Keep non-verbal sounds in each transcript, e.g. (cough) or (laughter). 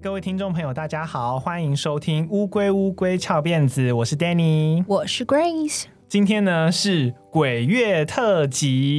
各位听众朋友，大家好，欢迎收听《乌龟乌龟翘辫子》，我是 Danny，我是 Grace，今天呢是。鬼月特辑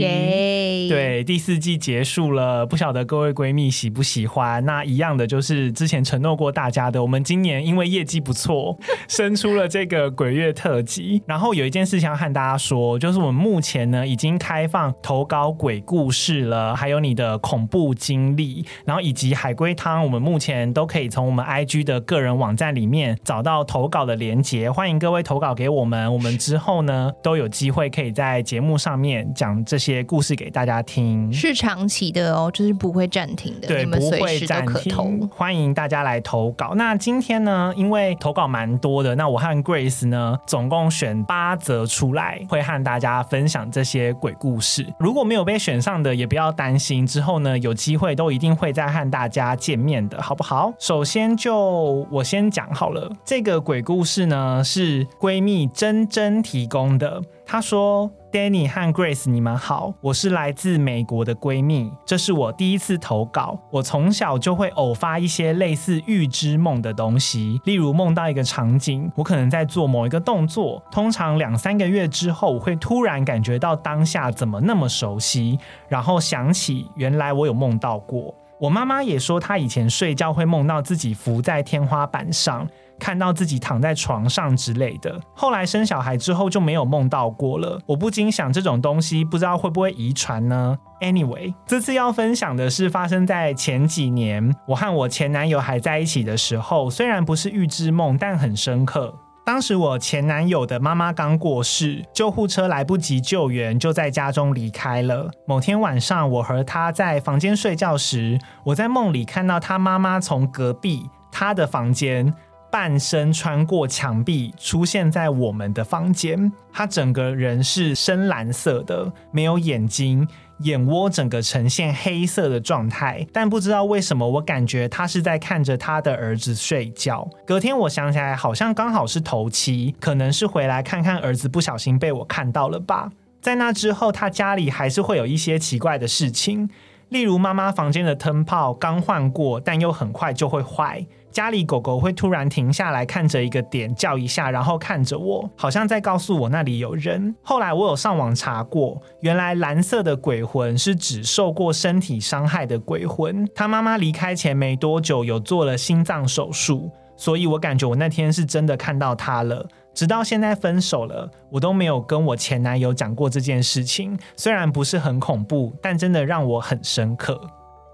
对，第四季结束了，不晓得各位闺蜜喜不喜欢？那一样的就是之前承诺过大家的，我们今年因为业绩不错，生出了这个鬼月特辑。(laughs) 然后有一件事情要和大家说，就是我们目前呢已经开放投稿鬼故事了，还有你的恐怖经历，然后以及海龟汤，我们目前都可以从我们 IG 的个人网站里面找到投稿的连接，欢迎各位投稿给我们，我们之后呢都有机会可以。在节目上面讲这些故事给大家听，是长期的哦，就是不会暂停的，对，你们不会暂停。欢迎大家来投稿。那今天呢，因为投稿蛮多的，那我和 Grace 呢，总共选八则出来，会和大家分享这些鬼故事。如果没有被选上的，也不要担心，之后呢，有机会都一定会再和大家见面的，好不好？首先就我先讲好了，这个鬼故事呢，是闺蜜珍珍提供的。她说：“Danny 和 Grace，你们好，我是来自美国的闺蜜，这是我第一次投稿。我从小就会偶发一些类似预知梦的东西，例如梦到一个场景，我可能在做某一个动作，通常两三个月之后，我会突然感觉到当下怎么那么熟悉，然后想起原来我有梦到过。我妈妈也说，她以前睡觉会梦到自己浮在天花板上。”看到自己躺在床上之类的，后来生小孩之后就没有梦到过了。我不禁想，这种东西不知道会不会遗传呢？Anyway，这次要分享的是发生在前几年，我和我前男友还在一起的时候，虽然不是预知梦，但很深刻。当时我前男友的妈妈刚过世，救护车来不及救援，就在家中离开了。某天晚上，我和他在房间睡觉时，我在梦里看到他妈妈从隔壁他的房间。半身穿过墙壁，出现在我们的房间。他整个人是深蓝色的，没有眼睛，眼窝整个呈现黑色的状态。但不知道为什么，我感觉他是在看着他的儿子睡觉。隔天我想起来，好像刚好是头七，可能是回来看看儿子，不小心被我看到了吧。在那之后，他家里还是会有一些奇怪的事情，例如妈妈房间的灯泡刚换过，但又很快就会坏。家里狗狗会突然停下来看着一个点叫一下，然后看着我，好像在告诉我那里有人。后来我有上网查过，原来蓝色的鬼魂是指受过身体伤害的鬼魂。他妈妈离开前没多久有做了心脏手术，所以我感觉我那天是真的看到他了。直到现在分手了，我都没有跟我前男友讲过这件事情。虽然不是很恐怖，但真的让我很深刻。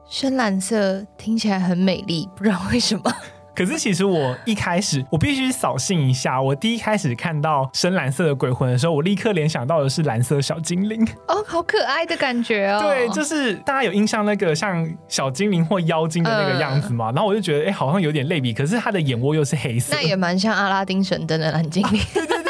深蓝色听起来很美丽，不知道为什么。可是其实我一开始，我必须扫兴一下。我第一开始看到深蓝色的鬼魂的时候，我立刻联想到的是蓝色小精灵。哦，好可爱的感觉哦。对，就是大家有印象那个像小精灵或妖精的那个样子嘛。然后我就觉得，哎，好像有点类比。可是他的眼窝又是黑色，那也蛮像阿拉丁神灯的蓝精灵。对 (laughs) 对对。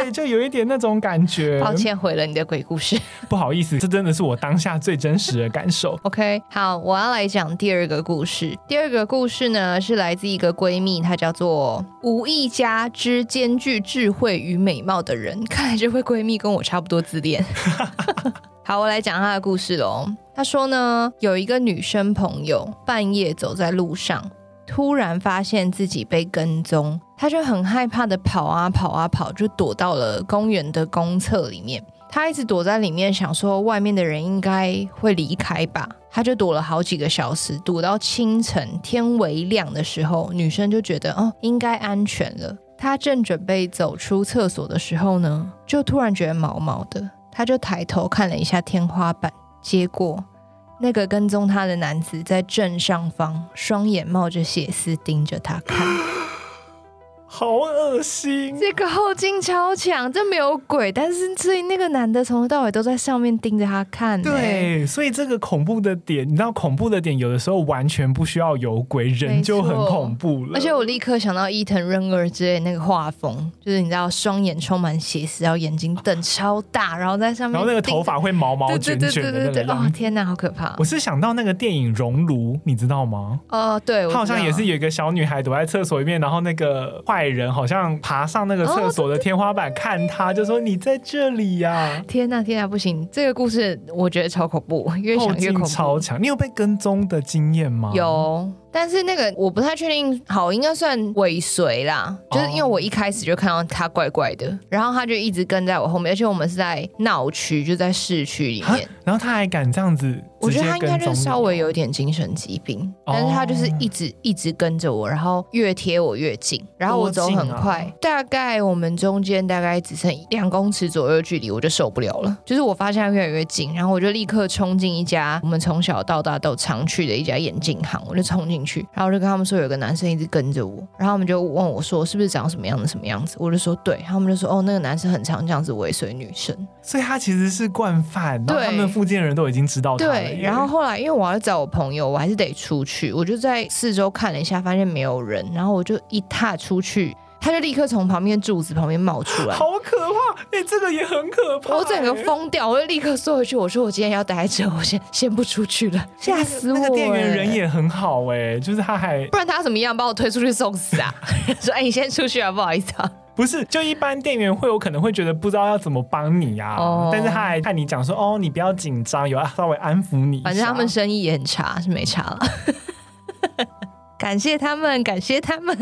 对，就有一点那种感觉。(laughs) 抱歉，毁了你的鬼故事。(laughs) 不好意思，这真的是我当下最真实的感受。(laughs) OK，好，我要来讲第二个故事。第二个故事呢，是来自一个闺蜜，她叫做吴一家之兼具智慧与美貌的人。看来这位闺蜜跟我差不多自恋。好，我来讲她的故事喽。她说呢，有一个女生朋友半夜走在路上。突然发现自己被跟踪，他就很害怕的跑啊跑啊跑，就躲到了公园的公厕里面。他一直躲在里面，想说外面的人应该会离开吧。他就躲了好几个小时，躲到清晨天微亮的时候，女生就觉得哦，应该安全了。他正准备走出厕所的时候呢，就突然觉得毛毛的，他就抬头看了一下天花板，结果。那个跟踪他的男子在正上方，双眼冒着血丝盯着他看。好恶心！这个后劲超强，这没有鬼，但是所以那个男的从头到尾都在上面盯着他看。对，所以这个恐怖的点，你知道恐怖的点有的时候完全不需要有鬼，人就很恐怖了。而且我立刻想到伊藤润二之类那个画风，就是你知道双眼充满血丝，然后眼睛瞪超大，然后在上面，然后那个头发会毛毛卷卷的那个。哦天哪，好可怕！我是想到那个电影《熔炉》，你知道吗？哦，对，他好像也是有一个小女孩躲在厕所里面，然后那个坏。人好像爬上那个厕所的天花板看他，就说你在这里呀、啊！天哪，天哪，不行！这个故事我觉得超恐怖，越想越恐怖，超强。你有被跟踪的经验吗？有。但是那个我不太确定，好，应该算尾随啦，就是因为我一开始就看到他怪怪的，然后他就一直跟在我后面，而且我们是在闹区，就在市区里面，然后他还敢这样子，我觉得他应该就是稍微有一点精神疾病，但是他就是一直一直跟着我，然后越贴我越近，然后我走很快，大概我们中间大概只剩两公尺左右距离，我就受不了了，就是我发现他越来越近，然后我就立刻冲进一家我们从小到大都常去的一家眼镜行，我就冲进。去，然后我就跟他们说有个男生一直跟着我，然后他们就问我说是不是长什么样子什么样子，我就说对，他们就说哦那个男生很常这样子尾随女生，所以他其实是惯犯，然后他们附近的人都已经知道他了。对，然后后来因为我要找我朋友，我还是得出去，我就在四周看了一下，发现没有人，然后我就一踏出去。他就立刻从旁边柱子旁边冒出来，好可怕！哎、欸，这个也很可怕、欸。我整个疯掉，我就立刻缩回去。我说我今天要待着，我先先不出去了，吓死我、欸！那个店员人也很好哎、欸，就是他还不然他怎么样把我推出去送死啊？(laughs) 说哎、欸，你先出去啊，不好意思啊。不是，就一般店员会有可能会觉得不知道要怎么帮你啊，oh. 但是他还看你讲说哦，你不要紧张，有要稍微安抚你。反正他们生意也很差，是没差了。(laughs) 感谢他们，感谢他们。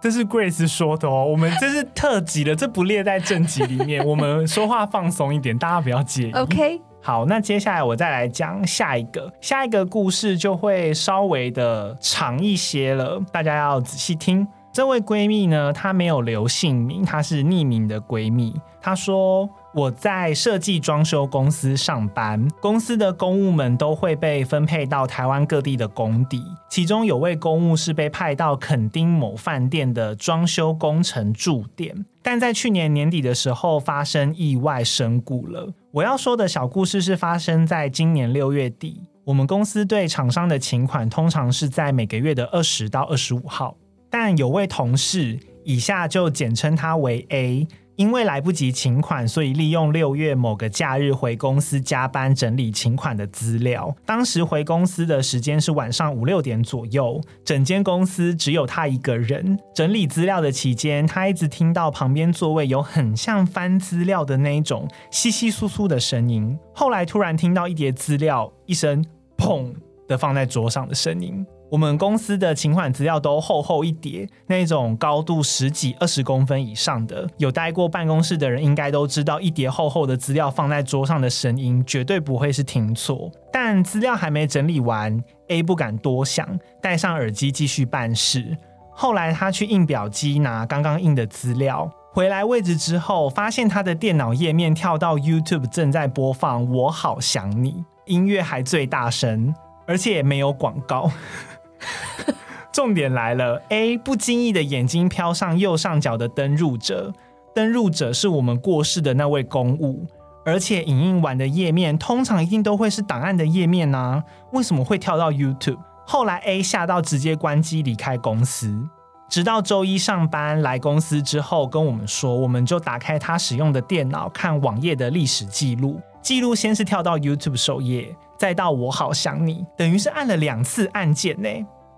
这是 Grace 说的哦，我们这是特辑的，这不列在正集里面。(laughs) 我们说话放松一点，大家不要介意。OK，好，那接下来我再来讲下一个，下一个故事就会稍微的长一些了，大家要仔细听。这位闺蜜呢，她没有留姓名，她是匿名的闺蜜。她说。我在设计装修公司上班，公司的公务们都会被分配到台湾各地的工地，其中有位公务是被派到垦丁某饭店的装修工程驻点，但在去年年底的时候发生意外身故了。我要说的小故事是发生在今年六月底，我们公司对厂商的请款通常是在每个月的二十到二十五号，但有位同事，以下就简称他为 A。因为来不及请款，所以利用六月某个假日回公司加班整理请款的资料。当时回公司的时间是晚上五六点左右，整间公司只有他一个人。整理资料的期间，他一直听到旁边座位有很像翻资料的那一种窸窸窣窣的声音。后来突然听到一叠资料一声“砰”的放在桌上的声音。我们公司的请款资料都厚厚一叠，那种高度十几二十公分以上的，有待过办公室的人应该都知道，一叠厚厚的资料放在桌上的声音绝对不会是听错。但资料还没整理完，A 不敢多想，戴上耳机继续办事。后来他去印表机拿刚刚印的资料，回来位置之后，发现他的电脑页面跳到 YouTube 正在播放《我好想你》，音乐还最大声，而且没有广告。重点来了，A 不经意的眼睛飘上右上角的登入者，登入者是我们过世的那位公务，而且影印完的页面通常一定都会是档案的页面啊，为什么会跳到 YouTube？后来 A 吓到直接关机离开公司，直到周一上班来公司之后跟我们说，我们就打开他使用的电脑看网页的历史记录，记录先是跳到 YouTube 首页。再到我好想你，等于是按了两次按键呢。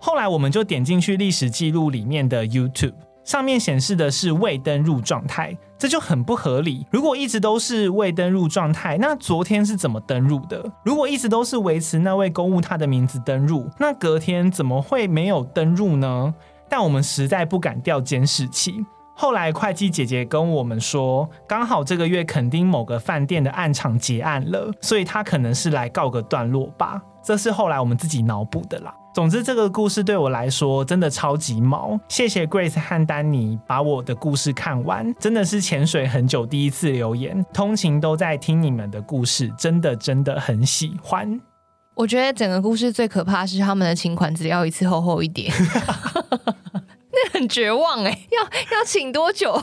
后来我们就点进去历史记录里面的 YouTube，上面显示的是未登入状态，这就很不合理。如果一直都是未登入状态，那昨天是怎么登入的？如果一直都是维持那位公务他的名字登入，那隔天怎么会没有登入呢？但我们实在不敢调监视器。后来会计姐姐跟我们说，刚好这个月垦丁某个饭店的案场结案了，所以他可能是来告个段落吧。这是后来我们自己脑补的啦。总之，这个故事对我来说真的超级毛。谢谢 Grace 和丹尼把我的故事看完，真的是潜水很久第一次留言，通勤都在听你们的故事，真的真的很喜欢。我觉得整个故事最可怕是他们的请款只要一次厚厚一点。(laughs) 那很绝望哎、要要请多久？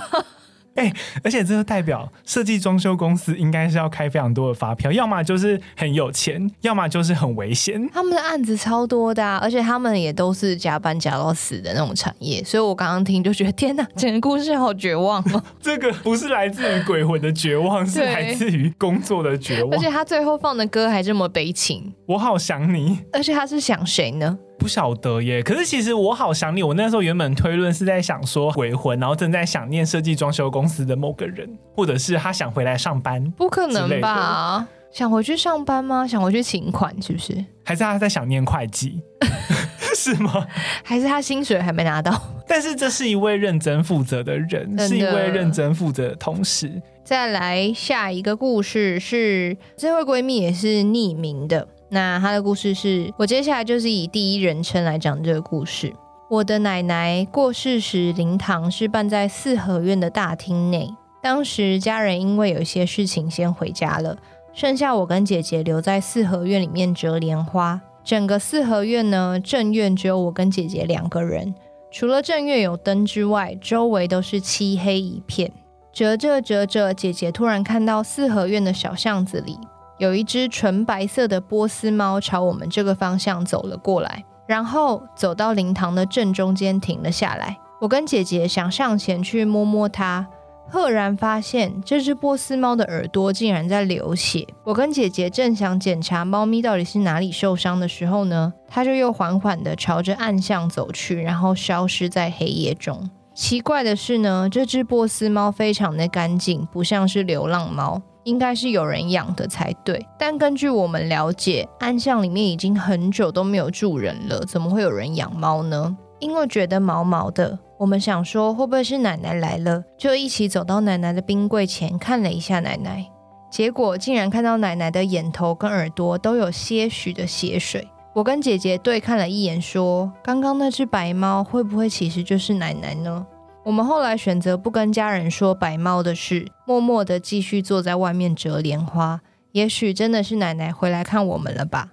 哎、欸，而且这就代表设计装修公司应该是要开非常多的发票，要么就是很有钱，要么就是很危险。他们的案子超多的、啊，而且他们也都是加班加到死的那种产业，所以我刚刚听就觉得天哪，整个故事好绝望哦。(laughs) 这个不是来自于鬼魂的绝望，是来自于工作的绝望。而且他最后放的歌还这么悲情，我好想你。而且他是想谁呢？不晓得耶。可是其实我好想你，我那时候原本推论是在想说鬼魂，然后正在想念设计装修公司的某个人，或者是他想回来上班。不可能吧？想回去上班吗？想回去请款是不是？还是他在想念会计？(laughs) 是吗？还是他薪水还没拿到？但是这是一位认真负责的人，是一位认真负责的同事。再来下一个故事是这位闺蜜也是匿名的。那他的故事是我接下来就是以第一人称来讲这个故事。我的奶奶过世时，灵堂是办在四合院的大厅内。当时家人因为有些事情先回家了，剩下我跟姐姐留在四合院里面折莲花。整个四合院呢，正院只有我跟姐姐两个人，除了正院有灯之外，周围都是漆黑一片。折着折着，姐姐突然看到四合院的小巷子里有一只纯白色的波斯猫朝我们这个方向走了过来，然后走到灵堂的正中间停了下来。我跟姐姐想上前去摸摸它。赫然发现这只波斯猫的耳朵竟然在流血。我跟姐姐正想检查猫咪到底是哪里受伤的时候呢，它就又缓缓地朝着暗巷走去，然后消失在黑夜中。奇怪的是呢，这只波斯猫非常的干净，不像是流浪猫，应该是有人养的才对。但根据我们了解，暗巷里面已经很久都没有住人了，怎么会有人养猫呢？因为觉得毛毛的。我们想说会不会是奶奶来了，就一起走到奶奶的冰柜前看了一下奶奶，结果竟然看到奶奶的眼头跟耳朵都有些许的血水。我跟姐姐对看了一眼，说：“刚刚那只白猫会不会其实就是奶奶呢？”我们后来选择不跟家人说白猫的事，默默的继续坐在外面折莲花。也许真的是奶奶回来看我们了吧？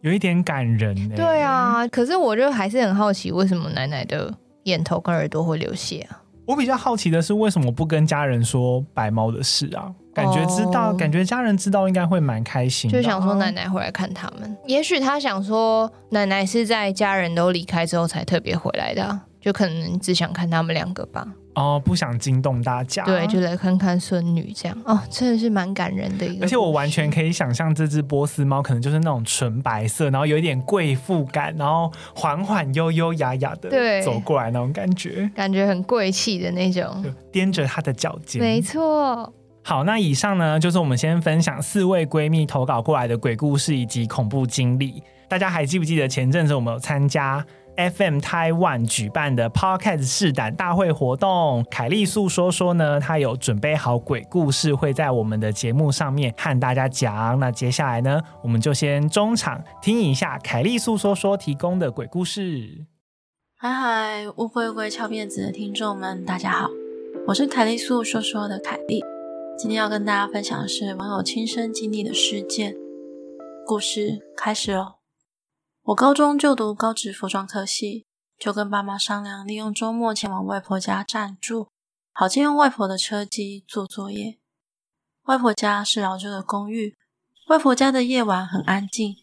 有一点感人欸。对啊，可是我就还是很好奇，为什么奶奶的。眼头跟耳朵会流血啊！我比较好奇的是，为什么不跟家人说白猫的事啊？感觉知道，哦、感觉家人知道应该会蛮开心的。就想说奶奶回来看他们，也许他想说奶奶是在家人都离开之后才特别回来的，啊，就可能只想看他们两个吧。哦，不想惊动大家，对，就来看看孙女这样。哦，真的是蛮感人的一个。而且我完全可以想象，这只波斯猫可能就是那种纯白色，然后有一点贵妇感，然后缓缓悠悠雅雅的走过来那种感觉，感觉很贵气的那种，踮着它的脚尖。没错。好，那以上呢，就是我们先分享四位闺蜜投稿过来的鬼故事以及恐怖经历。大家还记不记得前阵子我们有参加？FM Taiwan 举办的 Podcast 试胆大会活动，凯丽素说说呢，她有准备好鬼故事，会在我们的节目上面和大家讲。那接下来呢，我们就先中场听一下凯丽素说说提供的鬼故事。嗨嗨，乌龟龟翘辫子的听众们，大家好，我是凯丽素说说的凯丽，今天要跟大家分享的是网友亲身经历的事件。故事开始哦。我高中就读高职服装科系，就跟爸妈商量，利用周末前往外婆家暂住，好借用外婆的车机做作业。外婆家是老旧的公寓，外婆家的夜晚很安静，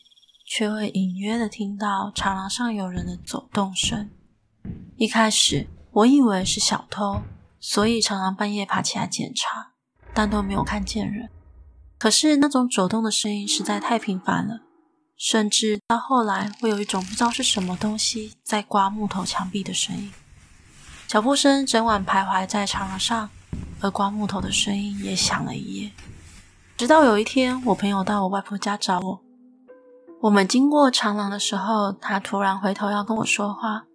却会隐约的听到长廊上有人的走动声。一开始我以为是小偷，所以常常半夜爬起来检查，但都没有看见人。可是那种走动的声音实在太频繁了。甚至到后来，会有一种不知道是什么东西在刮木头墙壁的声音，脚步声整晚徘徊在长廊上，而刮木头的声音也响了一夜。直到有一天，我朋友到我外婆家找我，我们经过长廊的时候，他突然回头要跟我说话，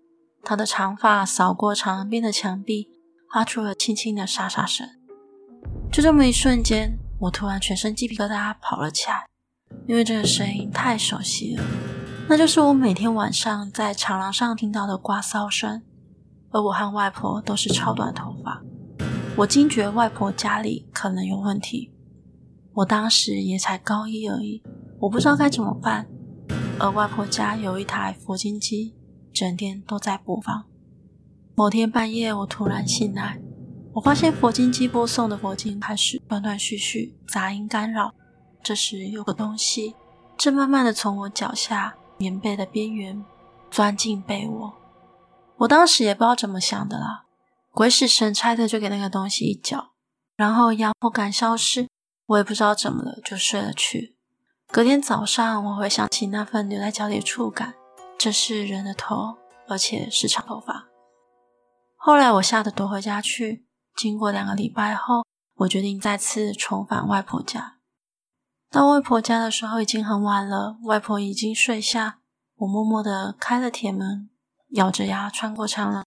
他的长发扫过长廊边的墙壁，发出了轻轻的沙沙声。就这么一瞬间，我突然全身鸡皮疙瘩跑了起来。因为这个声音太熟悉了，那就是我每天晚上在长廊上听到的刮骚声。而我和外婆都是超短头发，我惊觉外婆家里可能有问题。我当时也才高一而已，我不知道该怎么办。而外婆家有一台佛经机，整天都在播放。某天半夜，我突然醒来，我发现佛经机播送的佛经开始断断续续，杂音干扰。这时，有个东西正慢慢的从我脚下棉被的边缘钻进被窝。我当时也不知道怎么想的啦，鬼使神差的就给那个东西一脚，然后压迫感消失，我也不知道怎么了，就睡了去。隔天早上，我回想起那份留在脚底的触感，这是人的头，而且是长头发。后来我吓得躲回家去。经过两个礼拜后，我决定再次重返外婆家。到外婆家的时候已经很晚了，外婆已经睡下。我默默地开了铁门，咬着牙穿过长廊。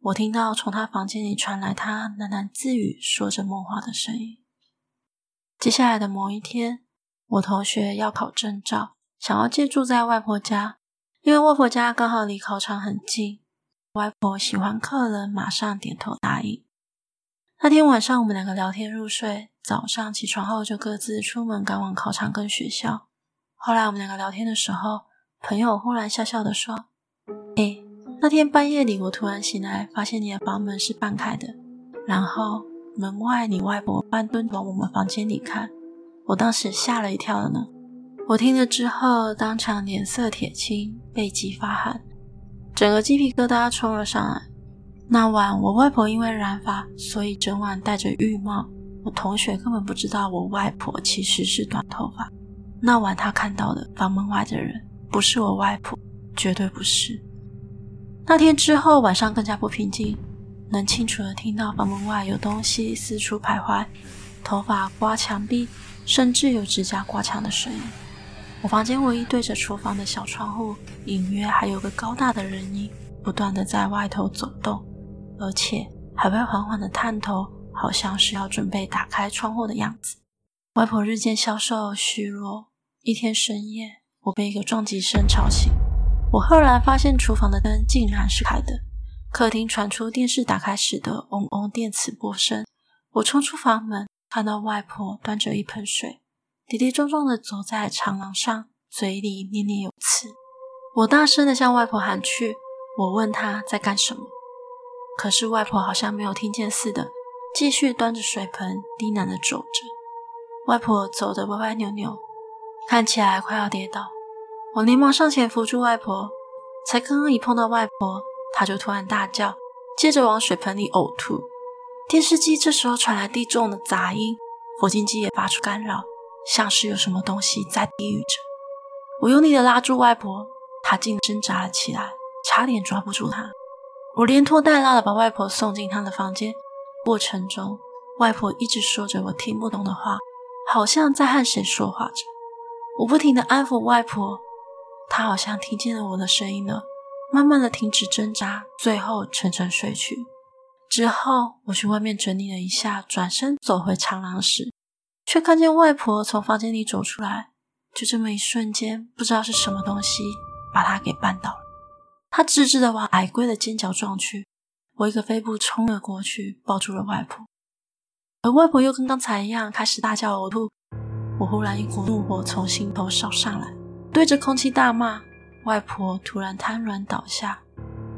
我听到从她房间里传来她喃喃自语、说着梦话的声音。接下来的某一天，我同学要考证照，想要借住在外婆家，因为外婆家刚好离考场很近。外婆喜欢客人，马上点头答应。那天晚上，我们两个聊天入睡，早上起床后就各自出门赶往考场跟学校。后来我们两个聊天的时候，朋友忽然笑笑的说：“诶，那天半夜里，我突然醒来，发现你的房门是半开的，然后门外你外婆半蹲往我们房间里看，我当时吓了一跳了呢。”我听了之后，当场脸色铁青，背脊发寒。整个鸡皮疙瘩冲了上来。那晚我外婆因为染发，所以整晚戴着浴帽。我同学根本不知道我外婆其实是短头发。那晚他看到的房门外的人，不是我外婆，绝对不是。那天之后晚上更加不平静，能清楚地听到房门外有东西四处徘徊，头发刮墙壁，甚至有指甲刮墙的声音。我房间唯一对着厨房的小窗户，隐约还有个高大的人影，不断地在外头走动，而且还会缓缓地探头，好像是要准备打开窗户的样子。外婆日渐消瘦虚弱。一天深夜，我被一个撞击声吵醒。我赫然发现厨房的灯竟然是开的，客厅传出电视打开时的嗡嗡电磁波声。我冲出房门，看到外婆端着一盆水。跌跌撞撞地走在长廊上，嘴里念念有词。我大声地向外婆喊去，我问她在干什么，可是外婆好像没有听见似的，继续端着水盆低喃地走着。外婆走得歪歪扭扭，看起来快要跌倒。我连忙上前扶住外婆，才刚刚一碰到外婆，她就突然大叫，接着往水盆里呕吐。电视机这时候传来低重的杂音，佛经机也发出干扰。像是有什么东西在低语着，我用力的拉住外婆，她竟挣扎了起来，差点抓不住她。我连拖带拉的把外婆送进她的房间，过程中，外婆一直说着我听不懂的话，好像在和谁说话着。我不停的安抚外婆，她好像听见了我的声音了，慢慢的停止挣扎，最后沉沉睡去。之后，我去外面整理了一下，转身走回长廊时。却看见外婆从房间里走出来，就这么一瞬间，不知道是什么东西把她给绊倒了。他直直的往矮柜的尖角撞去，我一个飞步冲了过去，抱住了外婆。而外婆又跟刚才一样开始大叫呕吐。我忽然一股怒火从心头烧上来，对着空气大骂。外婆突然瘫软倒下。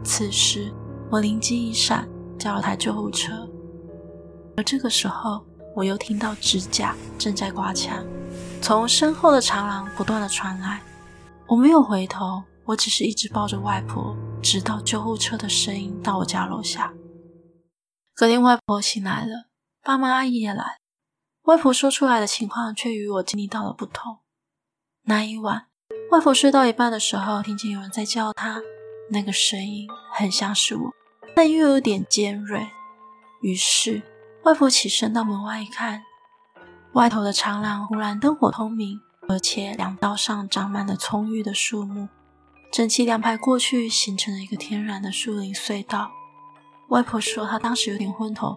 此时我灵机一闪，叫了台救护车。而这个时候。我又听到指甲正在刮墙，从身后的长廊不断的传来。我没有回头，我只是一直抱着外婆，直到救护车的声音到我家楼下。隔天，外婆醒来了，爸妈阿姨也来。外婆说出来的情况却与我经历到了不同。那一晚，外婆睡到一半的时候，听见有人在叫她，那个声音很像是我，但又有点尖锐。于是。外婆起身到门外一看，外头的长廊忽然灯火通明，而且两道上长满了葱郁的树木，整齐两排过去，形成了一个天然的树林隧道。外婆说，她当时有点昏头，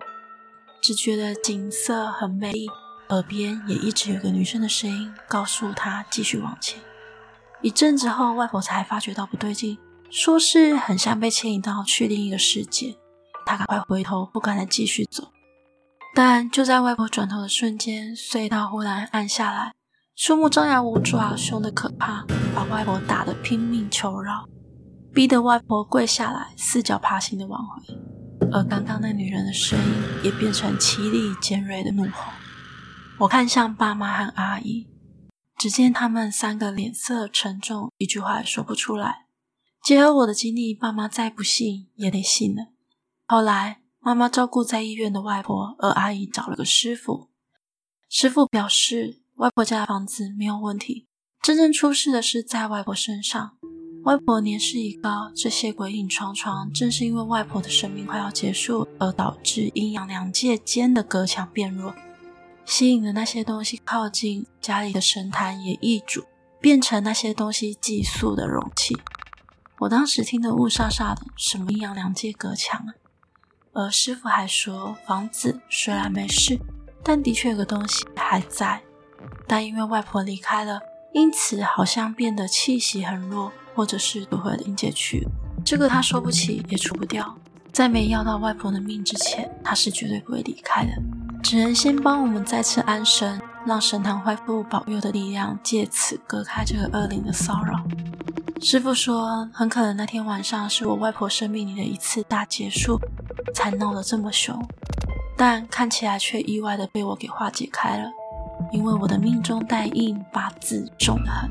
只觉得景色很美丽，耳边也一直有个女生的声音告诉她继续往前。一阵子后，外婆才发觉到不对劲，说是很像被牵引到去另一个世界。她赶快回头，不敢再继续走。但就在外婆转头的瞬间，隧道忽然暗下来，树木张牙舞爪，凶得可怕，把外婆打得拼命求饶，逼得外婆跪下来，四脚爬行的往回。而刚刚那女人的声音也变成凄厉尖锐的怒吼。我看向爸妈和阿姨，只见他们三个脸色沉重，一句话也说不出来。结合我的经历，爸妈再不信也得信了。后来。妈妈照顾在医院的外婆，而阿姨找了个师傅。师傅表示，外婆家的房子没有问题，真正出事的是在外婆身上。外婆年事已高，这些鬼影幢幢，正是因为外婆的生命快要结束，而导致阴阳两界间的隔墙变弱，吸引了那些东西靠近，家里的神坛也易主，变成那些东西寄宿的容器。我当时听得雾煞煞的，什么阴阳两界隔墙啊？而师傅还说，房子虽然没事，但的确有个东西还在，但因为外婆离开了，因此好像变得气息很弱。或者是夺回了阴界去，这个他收不起也除不掉。在没要到外婆的命之前，他是绝对不会离开的。只能先帮我们再次安神，让神堂恢复保佑的力量，借此隔开这个恶灵的骚扰。师傅说，很可能那天晚上是我外婆生命里的一次大结束，才闹得这么凶。但看起来却意外的被我给化解开了，因为我的命中带印八字重得很。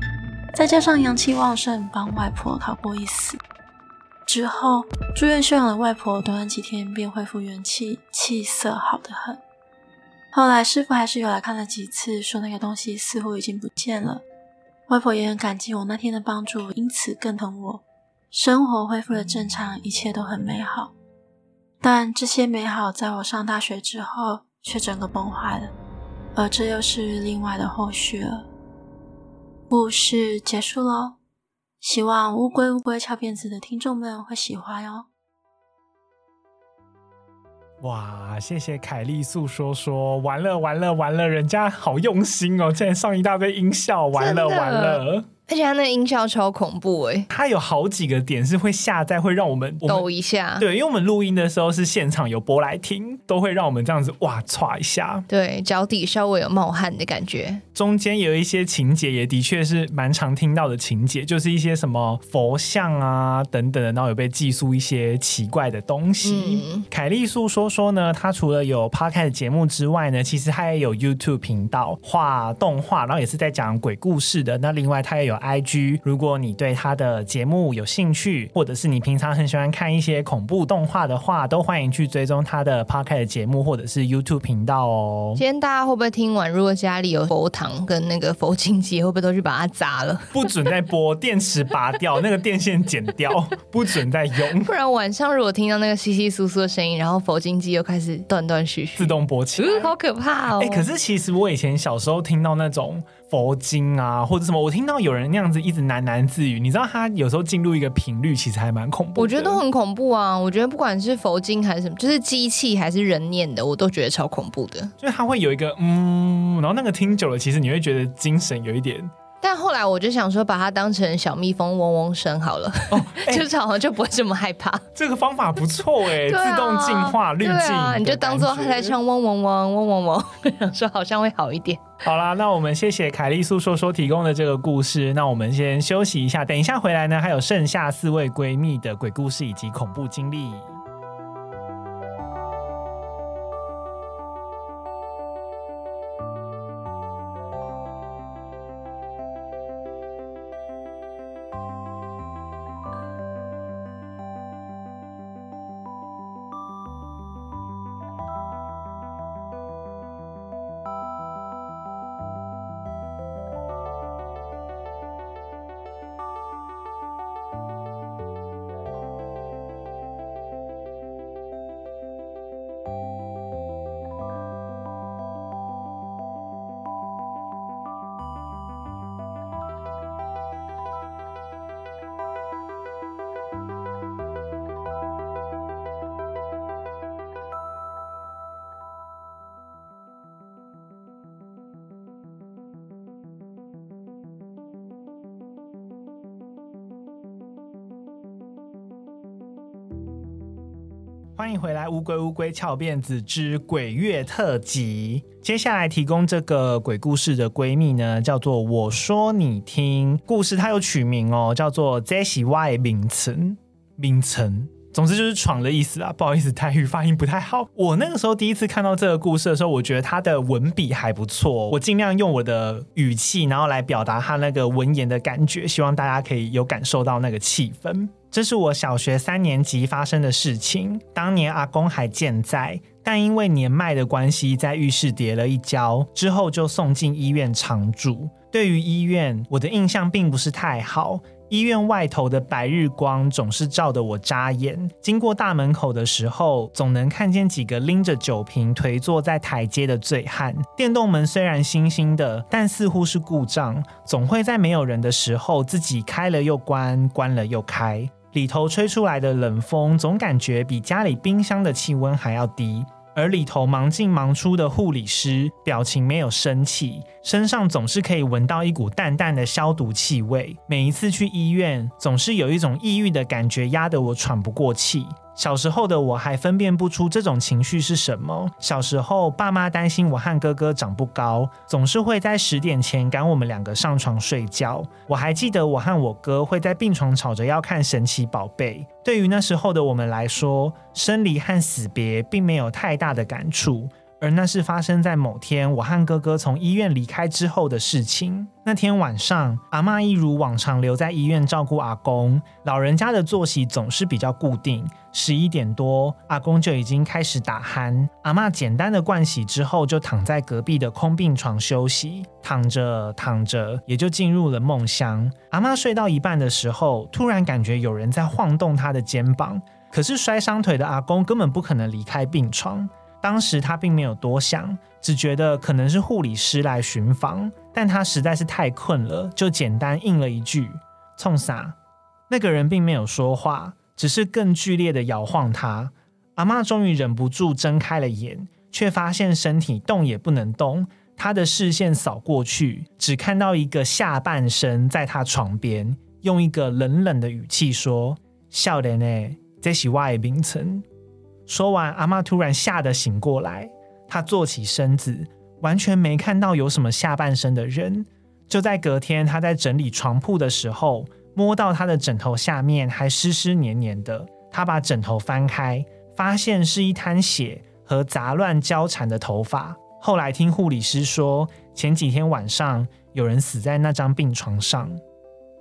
再加上阳气旺盛，帮外婆逃过一死。之后住院休养的外婆，短短几天便恢复元气，气色好得很。后来师傅还是有来看了几次，说那个东西似乎已经不见了。外婆也很感激我那天的帮助，因此更疼我。生活恢复了正常，一切都很美好。但这些美好，在我上大学之后，却整个崩坏了。而这又是另外的后续了。故事结束喽，希望乌龟乌龟翘辫子的听众们会喜欢哟。哇，谢谢凯莉诉说说，完了完了完了，人家好用心哦，竟然上一大堆音效，完了完了。而且它那个音效超恐怖哎！它有好几个点是会下载会让我们抖一下，对，因为我们录音的时候是现场有播来听，都会让我们这样子哇唰一下，对，脚底稍微有冒汗的感觉。中间有一些情节也的确是蛮常听到的情节，就是一些什么佛像啊等等的，然后有被寄宿一些奇怪的东西。嗯、凯丽素说说呢，他除了有 Podcast 节目之外呢，其实他也有 YouTube 频道画动画，然后也是在讲鬼故事的。那另外他也有。IG，如果你对他的节目有兴趣，或者是你平常很喜欢看一些恐怖动画的话，都欢迎去追踪他的 Podcast 节目或者是 YouTube 频道哦。今天大家会不会听完？如果家里有佛堂跟那个佛经机，会不会都去把它砸了？不准再播，电池拔掉，那个电线剪掉，(laughs) 不准再用。不然晚上如果听到那个窸窸窣窣的声音，然后佛经机又开始断断续续，自动播起来，嗯，好可怕哦！哎、欸，可是其实我以前小时候听到那种。佛经啊，或者什么，我听到有人那样子一直喃喃自语，你知道他有时候进入一个频率，其实还蛮恐怖。我觉得都很恐怖啊！我觉得不管是佛经还是什么，就是机器还是人念的，我都觉得超恐怖的。就是他会有一个嗯，然后那个听久了，其实你会觉得精神有一点。但后来我就想说，把它当成小蜜蜂嗡嗡声好了，哦欸、(laughs) 就是好像就不会这么害怕。这个方法不错哎，(laughs) 啊、自动净化滤镜、啊，你就当做它在唱嗡嗡嗡嗡嗡嗡，想说好像会好一点。好啦，那我们谢谢凯丽素说说提供的这个故事。那我们先休息一下，等一下回来呢，还有剩下四位闺蜜的鬼故事以及恐怖经历。欢迎回来，乌龟乌龟翘辫子之鬼月特辑。接下来提供这个鬼故事的闺蜜呢，叫做我说你听故事，它有取名哦，叫做 Jessie Y 名城名城。总之就是闯的意思啊，不好意思，台语发音不太好。我那个时候第一次看到这个故事的时候，我觉得它的文笔还不错，我尽量用我的语气，然后来表达它那个文言的感觉，希望大家可以有感受到那个气氛。这是我小学三年级发生的事情。当年阿公还健在，但因为年迈的关系，在浴室跌了一跤，之后就送进医院常住。对于医院，我的印象并不是太好。医院外头的白日光总是照得我扎眼。经过大门口的时候，总能看见几个拎着酒瓶颓坐在台阶的醉汉。电动门虽然新新的，但似乎是故障，总会在没有人的时候自己开了又关，关了又开。里头吹出来的冷风，总感觉比家里冰箱的气温还要低。而里头忙进忙出的护理师，表情没有生气，身上总是可以闻到一股淡淡的消毒气味。每一次去医院，总是有一种抑郁的感觉，压得我喘不过气。小时候的我还分辨不出这种情绪是什么。小时候，爸妈担心我和哥哥长不高，总是会在十点前赶我们两个上床睡觉。我还记得我和我哥会在病床吵着要看神奇宝贝。对于那时候的我们来说，生离和死别并没有太大的感触。而那是发生在某天我和哥哥从医院离开之后的事情。那天晚上，阿嬷一如往常留在医院照顾阿公。老人家的作息总是比较固定，十一点多，阿公就已经开始打鼾。阿嬷简单的盥洗之后，就躺在隔壁的空病床休息。躺着躺着，也就进入了梦乡。阿嬷睡到一半的时候，突然感觉有人在晃动她的肩膀。可是摔伤腿的阿公根本不可能离开病床。当时他并没有多想，只觉得可能是护理师来巡房，但他实在是太困了，就简单应了一句“冲啥”。那个人并没有说话，只是更剧烈的摇晃他。阿妈终于忍不住睁开了眼，却发现身体动也不能动。他的视线扫过去，只看到一个下半身在他床边，用一个冷冷的语气说：“少年呢，这是我的名称。”说完，阿妈突然吓得醒过来，她坐起身子，完全没看到有什么下半身的人。就在隔天，她在整理床铺的时候，摸到她的枕头下面还湿湿黏黏的。她把枕头翻开，发现是一滩血和杂乱交缠的头发。后来听护理师说，前几天晚上有人死在那张病床上。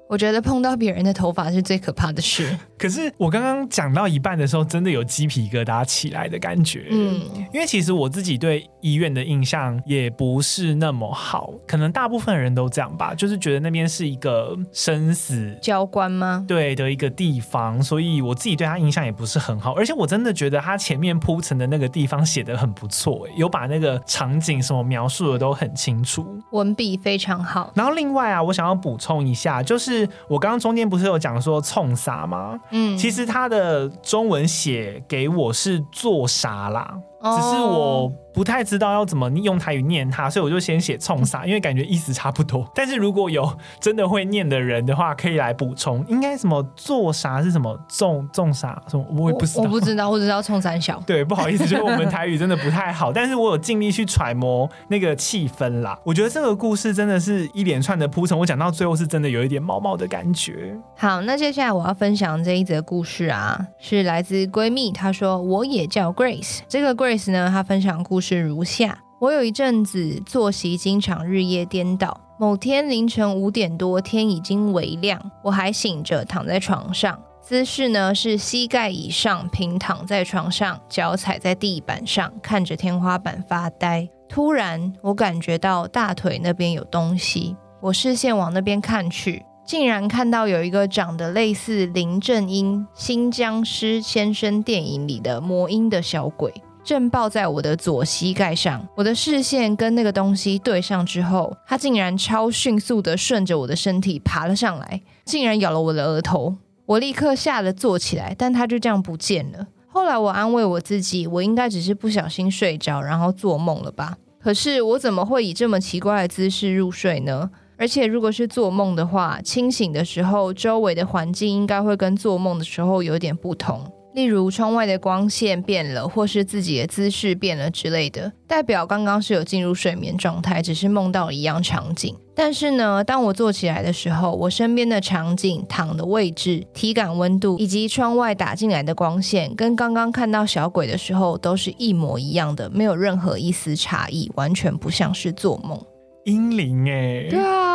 我觉得碰到别人的头发是最可怕的事。可是我刚刚讲到一半的时候，真的有鸡皮疙瘩起来的感觉。嗯，因为其实我自己对医院的印象也不是那么好，可能大部分人都这样吧，就是觉得那边是一个生死交关吗？对的一个地方，所以我自己对他印象也不是很好。而且我真的觉得他前面铺陈的那个地方写的很不错，有把那个场景什么描述的都很清楚，文笔非常好。然后另外啊，我想要补充一下，就是。我刚刚中间不是有讲说冲啥吗？嗯，其实他的中文写给我是做啥啦。只是我不太知道要怎么用台语念它，所以我就先写冲啥，因为感觉意思差不多。(laughs) 但是如果有真的会念的人的话，可以来补充。应该什么做啥是什么种种啥什么，我也不知道。我，我不知道，我只知道冲三小。(laughs) 对，不好意思，就是我们台语真的不太好，但是我有尽力去揣摩那个气氛啦。我觉得这个故事真的是一连串的铺陈，我讲到最后是真的有一点毛毛的感觉。好，那接下来我要分享这一则故事啊，是来自闺蜜，她说我也叫 Grace，这个 Grace。呢，她分享故事是如下：我有一阵子作息经常日夜颠倒。某天凌晨五点多，天已经微亮，我还醒着，躺在床上，姿势呢是膝盖以上平躺在床上，脚踩在地板上，看着天花板发呆。突然，我感觉到大腿那边有东西，我视线往那边看去，竟然看到有一个长得类似林正英《新僵尸先生》电影里的魔音的小鬼。正抱在我的左膝盖上，我的视线跟那个东西对上之后，它竟然超迅速地顺着我的身体爬了上来，竟然咬了我的额头。我立刻吓得坐起来，但它就这样不见了。后来我安慰我自己，我应该只是不小心睡着，然后做梦了吧？可是我怎么会以这么奇怪的姿势入睡呢？而且如果是做梦的话，清醒的时候周围的环境应该会跟做梦的时候有点不同。例如窗外的光线变了，或是自己的姿势变了之类的，代表刚刚是有进入睡眠状态，只是梦到一样场景。但是呢，当我坐起来的时候，我身边的场景、躺的位置、体感温度以及窗外打进来的光线，跟刚刚看到小鬼的时候都是一模一样的，没有任何一丝差异，完全不像是做梦。阴灵哎，对啊，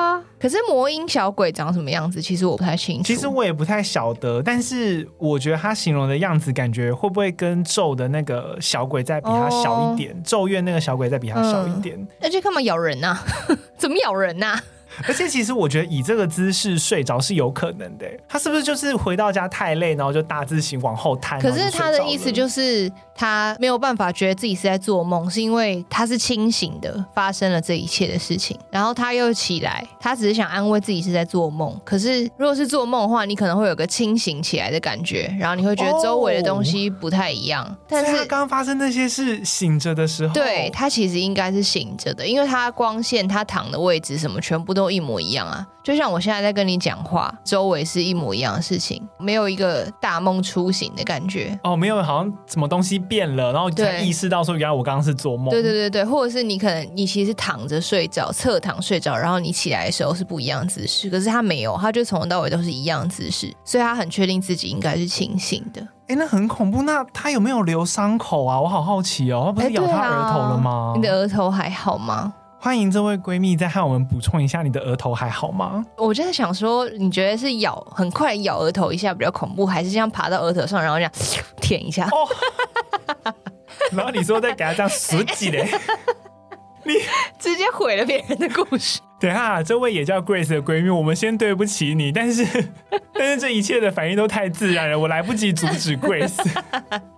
可是魔音小鬼长什么样子？其实我不太清楚。其实我也不太晓得，但是我觉得他形容的样子，感觉会不会跟咒的那个小鬼再比他小一点？哦、咒怨那个小鬼再比他小一点？而且干嘛咬人呐、啊？(laughs) 怎么咬人呐、啊？而且其实我觉得以这个姿势睡着是有可能的，他是不是就是回到家太累，然后就大字型往后瘫？可是他的意思就是他没有办法觉得自己是在做梦，是因为他是清醒的，发生了这一切的事情，然后他又起来，他只是想安慰自己是在做梦。可是如果是做梦的话，你可能会有个清醒起来的感觉，然后你会觉得周围的东西不太一样。哦、但是他刚刚发生那些是醒着的时候，对，他其实应该是醒着的，因为他光线、他躺的位置什么全部都一模一样啊。就像我现在在跟你讲话，周围是一模一样的事情，没有一个大梦初醒的感觉。哦，没有，好像什么东西变了，然后才意识到说，原来我刚刚是做梦。对对对对，或者是你可能你其实躺着睡着，侧躺睡着，然后你起来的时候是不一样的姿势，可是他没有，他就从头到尾都是一样姿势，所以他很确定自己应该是清醒的。哎，那很恐怖。那他有没有留伤口啊？我好好奇哦，他不是咬他额头了吗？啊、你的额头还好吗？欢迎这位闺蜜再和我们补充一下，你的额头还好吗？我就在想说，你觉得是咬很快咬额头一下比较恐怖，还是这样爬到额头上，然后这样 (sniffs) 舔一下？哦、(laughs) 然后你说再给他这样十几 (laughs) 嘞，你 (laughs) 直接毁了别人的故事。等下，这位也叫 Grace 的闺蜜，我们先对不起你，但是但是这一切的反应都太自然了，我来不及阻止 Grace。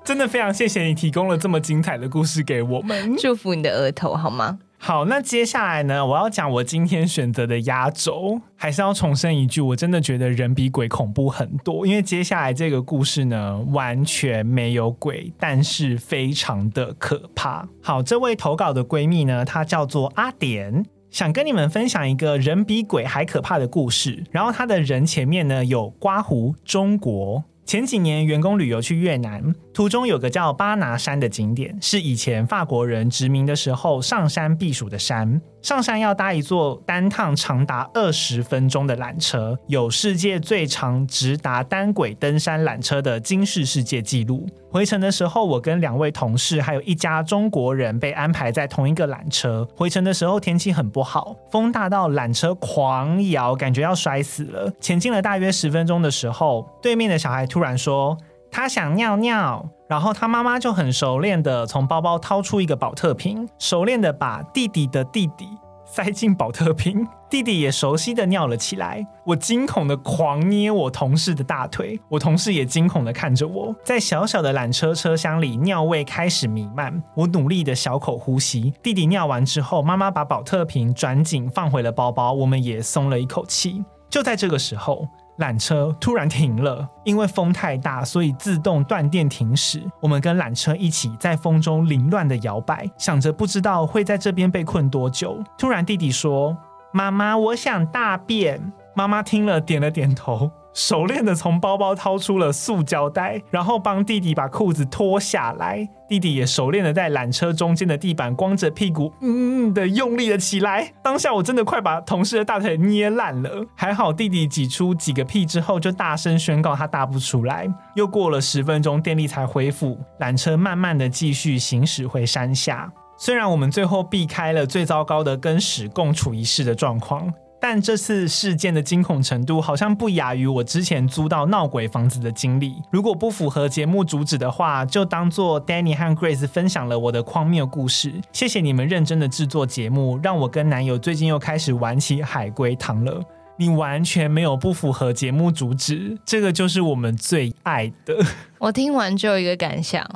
真的非常谢谢你提供了这么精彩的故事给我们，祝福你的额头好吗？好，那接下来呢，我要讲我今天选择的压轴，还是要重申一句，我真的觉得人比鬼恐怖很多。因为接下来这个故事呢，完全没有鬼，但是非常的可怕。好，这位投稿的闺蜜呢，她叫做阿典，想跟你们分享一个人比鬼还可怕的故事。然后她的人前面呢，有刮胡中国。前几年员工旅游去越南，途中有个叫巴拿山的景点，是以前法国人殖民的时候上山避暑的山。上山要搭一座单趟长达二十分钟的缆车，有世界最长直达单轨登山缆车的金氏世界纪录。回程的时候，我跟两位同事还有一家中国人被安排在同一个缆车。回程的时候天气很不好，风大到缆车狂摇，感觉要摔死了。前进了大约十分钟的时候，对面的小孩突然说他想尿尿，然后他妈妈就很熟练的从包包掏出一个保特瓶，熟练的把弟弟的弟弟塞进保特瓶，(laughs) 弟弟也熟悉的尿了起来。我惊恐的狂捏我同事的大腿，我同事也惊恐的看着我。在小小的缆车车厢里，尿味开始弥漫。我努力的小口呼吸。弟弟尿完之后，妈妈把保特瓶转紧放回了包包，我们也松了一口气。就在这个时候。缆车突然停了，因为风太大，所以自动断电停驶。我们跟缆车一起在风中凌乱的摇摆，想着不知道会在这边被困多久。突然，弟弟说：“妈妈，我想大便。”妈妈听了，点了点头。熟练的从包包掏出了塑胶袋，然后帮弟弟把裤子脱下来。弟弟也熟练的在缆车中间的地板光着屁股，嗯嗯的用力了起来。当下我真的快把同事的大腿捏烂了。还好弟弟挤出几个屁之后，就大声宣告他大不出来。又过了十分钟，电力才恢复，缆车慢慢的继续行驶回山下。虽然我们最后避开了最糟糕的跟屎共处一室的状况。但这次事件的惊恐程度好像不亚于我之前租到闹鬼房子的经历。如果不符合节目主旨的话，就当做 Danny 和 Grace 分享了我的荒谬故事。谢谢你们认真的制作节目，让我跟男友最近又开始玩起海龟汤了。你完全没有不符合节目主旨，这个就是我们最爱的。我听完就有一个感想。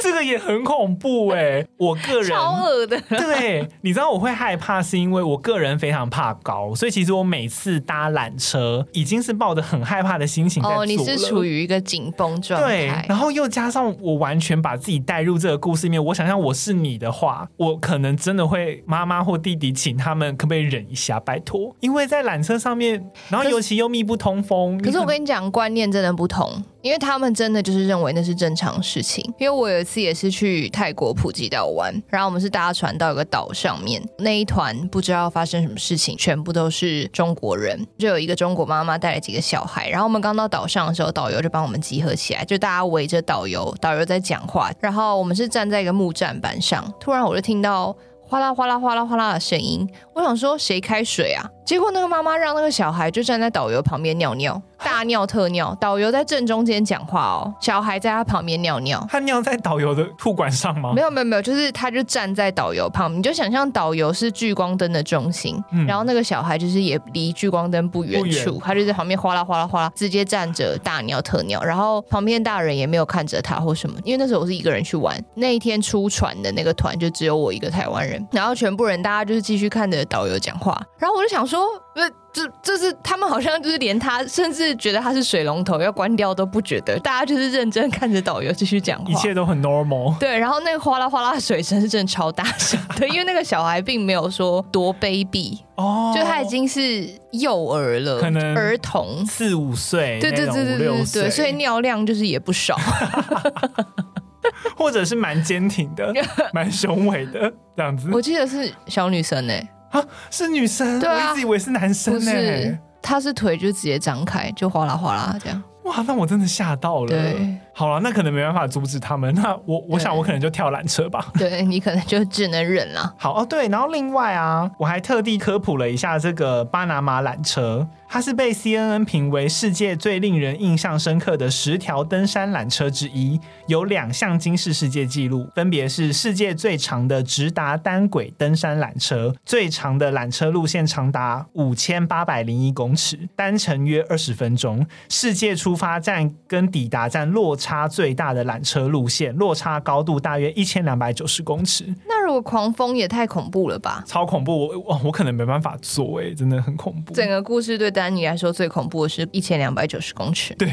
这个也很恐怖哎、欸，我个人超恶的。对，你知道我会害怕，是因为我个人非常怕高，所以其实我每次搭缆车，已经是抱着很害怕的心情在坐了。哦，你是处于一个紧绷状态。对，然后又加上我完全把自己带入这个故事里面，我想象我是你的话，我可能真的会妈妈或弟弟请他们可不可以忍一下，拜托，因为在缆车上面，然后尤其又密不通风。可是我跟你讲，观念真的不同。因为他们真的就是认为那是正常事情。因为我有一次也是去泰国普吉岛玩，然后我们是搭船到一个岛上面，那一团不知道发生什么事情，全部都是中国人，就有一个中国妈妈带了几个小孩。然后我们刚到岛上的时候，导游就帮我们集合起来，就大家围着导游，导游在讲话。然后我们是站在一个木栈板上，突然我就听到哗啦哗啦哗啦哗啦的声音。我想说谁开水啊？结果那个妈妈让那个小孩就站在导游旁边尿尿，大尿特尿。导游在正中间讲话哦，小孩在他旁边尿尿。他尿在导游的吐管上吗？没有没有没有，就是他就站在导游旁边，你就想象导游是聚光灯的中心，嗯、然后那个小孩就是也离聚光灯不远处，他就在旁边哗啦哗啦哗啦直接站着大尿特尿，然后旁边大人也没有看着他或什么，因为那时候我是一个人去玩，那一天出船的那个团就只有我一个台湾人，然后全部人大家就是继续看着导游讲话，然后我就想说。呃，就就是他们好像就是连他，甚至觉得他是水龙头要关掉都不觉得，大家就是认真看着导游继续讲话，一切都很 normal。对，然后那个哗啦哗啦的水声是真的超大声，(laughs) 对，因为那个小孩并没有说多卑鄙哦，就他已经是幼儿了，可能儿童四五岁，对对对对，对，所以尿量就是也不少，(laughs) (laughs) 或者是蛮坚挺的，(laughs) 蛮雄伟的这样子。我记得是小女生呢、欸。啊，是女生，我一直以为是男生呢。是，他是腿就直接张开，就哗啦哗啦这样。哇，那我真的吓到了。对，好了，那可能没办法阻止他们。那我我想我可能就跳缆车吧。(laughs) 对，你可能就只能忍了。(laughs) 好哦，对，然后另外啊，我还特地科普了一下这个巴拿马缆车。它是被 CNN 评为世界最令人印象深刻的十条登山缆车之一，有两项金世世界纪录，分别是世界最长的直达单轨登山缆车，最长的缆车路线长达五千八百零一公尺，单程约二十分钟，世界出发站跟抵达站落差最大的缆车路线，落差高度大约一千两百九十公尺。那如果狂风也太恐怖了吧？超恐怖，我我我可能没办法坐，哎，真的很恐怖。整个故事对。丹尼来说最恐怖的是一千两百九十公尺。对，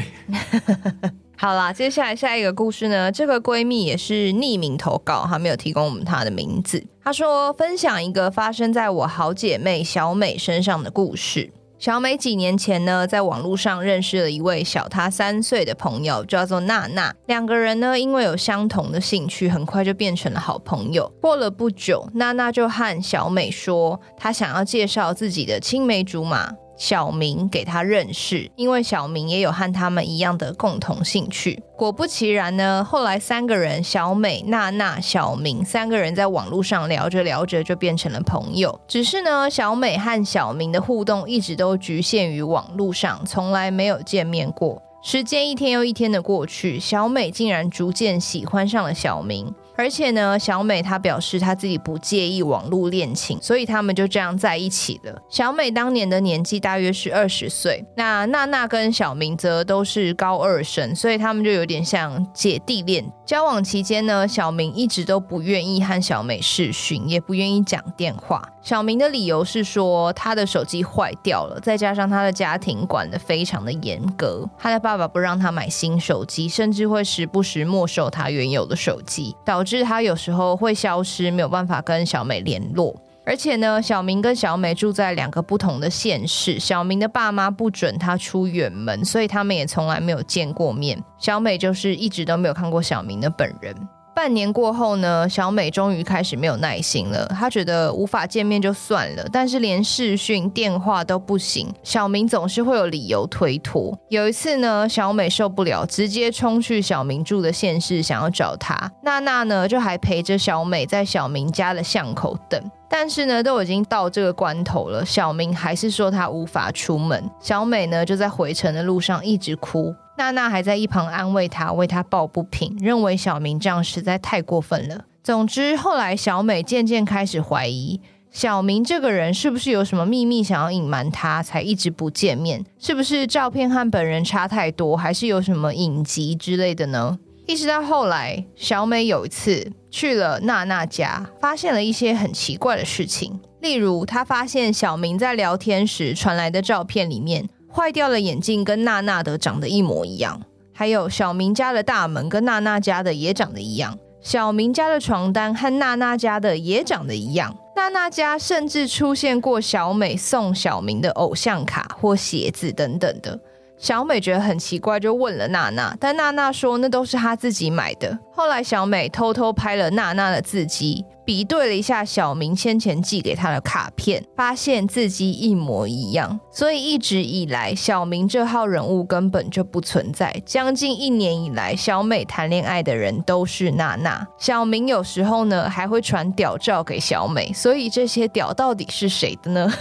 (laughs) 好啦，接下来下一个故事呢？这个闺蜜也是匿名投稿，她没有提供我们她的名字。她说分享一个发生在我好姐妹小美身上的故事。小美几年前呢，在网络上认识了一位小她三岁的朋友，叫做娜娜。两个人呢，因为有相同的兴趣，很快就变成了好朋友。过了不久，娜娜就和小美说，她想要介绍自己的青梅竹马。小明给他认识，因为小明也有和他们一样的共同兴趣。果不其然呢，后来三个人，小美、娜娜、小明三个人在网络上聊着聊着就变成了朋友。只是呢，小美和小明的互动一直都局限于网络上，从来没有见面过。时间一天又一天的过去，小美竟然逐渐喜欢上了小明。而且呢，小美她表示她自己不介意网络恋情，所以他们就这样在一起了。小美当年的年纪大约是二十岁，那娜娜跟小明则都是高二生，所以他们就有点像姐弟恋。交往期间呢，小明一直都不愿意和小美视讯，也不愿意讲电话。小明的理由是说他的手机坏掉了，再加上他的家庭管得非常的严格，他的爸爸不让他买新手机，甚至会时不时没收他原有的手机，导致他有时候会消失，没有办法跟小美联络。而且呢，小明跟小美住在两个不同的县市，小明的爸妈不准他出远门，所以他们也从来没有见过面。小美就是一直都没有看过小明的本人。半年过后呢，小美终于开始没有耐心了。她觉得无法见面就算了，但是连视讯电话都不行。小明总是会有理由推脱。有一次呢，小美受不了，直接冲去小明住的县市想要找他。娜娜呢，就还陪着小美在小明家的巷口等。但是呢，都已经到这个关头了，小明还是说他无法出门。小美呢，就在回程的路上一直哭。娜娜还在一旁安慰他，为他抱不平，认为小明这样实在太过分了。总之，后来小美渐渐开始怀疑，小明这个人是不是有什么秘密想要隐瞒他，才一直不见面？是不是照片和本人差太多，还是有什么隐疾之类的呢？一直到后来，小美有一次去了娜娜家，发现了一些很奇怪的事情，例如她发现小明在聊天时传来的照片里面。坏掉的眼镜跟娜娜的长得一模一样，还有小明家的大门跟娜娜家的也长得一样，小明家的床单和娜娜家的也长得一样，娜娜家甚至出现过小美送小明的偶像卡或鞋子等等的。小美觉得很奇怪，就问了娜娜，但娜娜说那都是她自己买的。后来小美偷偷拍了娜娜的字迹，比对了一下小明先前寄给她的卡片，发现字迹一模一样。所以一直以来，小明这号人物根本就不存在。将近一年以来，小美谈恋爱的人都是娜娜。小明有时候呢还会传屌照给小美，所以这些屌到底是谁的呢？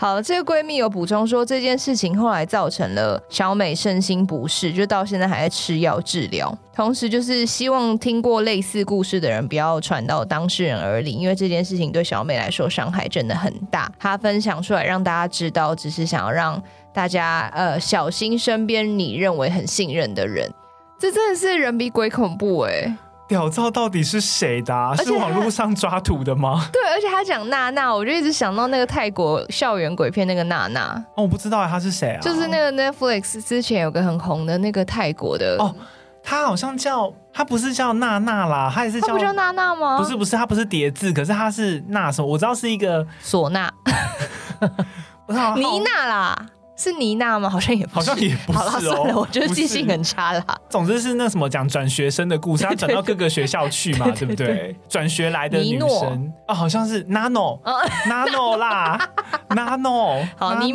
好，这个闺蜜有补充说，这件事情后来造成了小美身心不适，就到现在还在吃药治疗。同时，就是希望听过类似故事的人不要传到当事人耳里，因为这件事情对小美来说伤害真的很大。她分享出来让大家知道，只是想要让大家呃小心身边你认为很信任的人。这真的是人比鬼恐怖哎！屌照到底是谁的啊？是网络上抓图的吗？对，而且他讲娜娜，我就一直想到那个泰国校园鬼片那个娜娜。哦，我不知道他是谁啊？就是那个 Netflix 之前有个很红的那个泰国的哦，他好像叫他不是叫娜娜啦，他也是叫他不叫娜娜吗？不是不是，他不是叠字，可是他是娜什么？我知道是一个唢娜，(laughs) 妮娜啦。是妮娜吗？好像也不是，好像也不是哦。好了，算了，我觉得记性很差啦。总之是那什么讲转学生的故事，他转到各个学校去嘛，对不对？转学来的女生啊，好像是 Nano，Nano 啦，(laughs) Nano。好，尼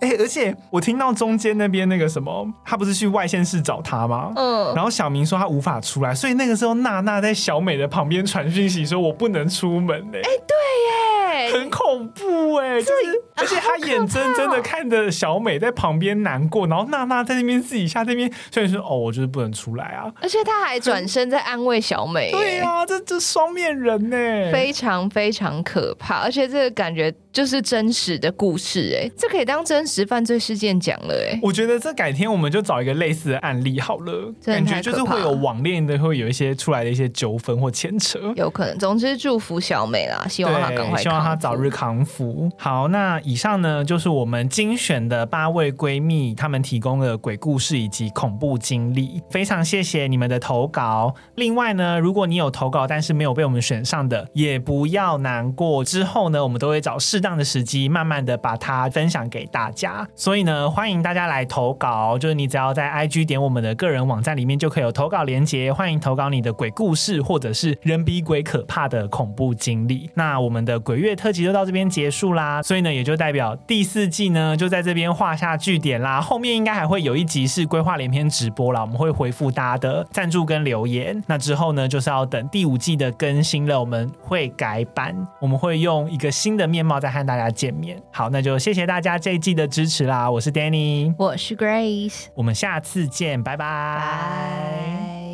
哎，而且我听到中间那边那个什么，他不是去外县市找他吗？嗯。然后小明说他无法出来，所以那个时候娜娜在小美的旁边传讯息说：“我不能出门。”哎，对耶，很恐怖哎，就是。而且他眼睁睁的看着小美在旁边难过，然后娜娜在那边自己下那边，所以说哦，我就是不能出来啊。而且他还转身在安慰小美。对啊，这这双面人呢，非常非常可怕。而且这个感觉就是真实的故事哎，这可以当真实犯罪事件讲了哎。我觉得这改天我们就找一个类似的案例好了，感觉就是会有网恋的，会有一些出来的一些纠纷或牵扯，有可能。总之祝福小美啦，希望她赶快，希望她早日康复。好，那。以上呢，就是我们精选的八位闺蜜，她们提供的鬼故事以及恐怖经历，非常谢谢你们的投稿。另外呢，如果你有投稿但是没有被我们选上的，也不要难过，之后呢，我们都会找适当的时机，慢慢的把它分享给大家。所以呢，欢迎大家来投稿，就是你只要在 IG 点我们的个人网站里面就可以有投稿连接，欢迎投稿你的鬼故事或者是人比鬼可怕的恐怖经历。那我们的鬼月特辑就到这边结束啦，所以呢，也就。代表第四季呢，就在这边画下句点啦。后面应该还会有一集是规划连篇直播啦，我们会回复大家的赞助跟留言。那之后呢，就是要等第五季的更新了，我们会改版，我们会用一个新的面貌再和大家见面。好，那就谢谢大家这一季的支持啦。我是 Danny，我是 Grace，我们下次见，拜拜。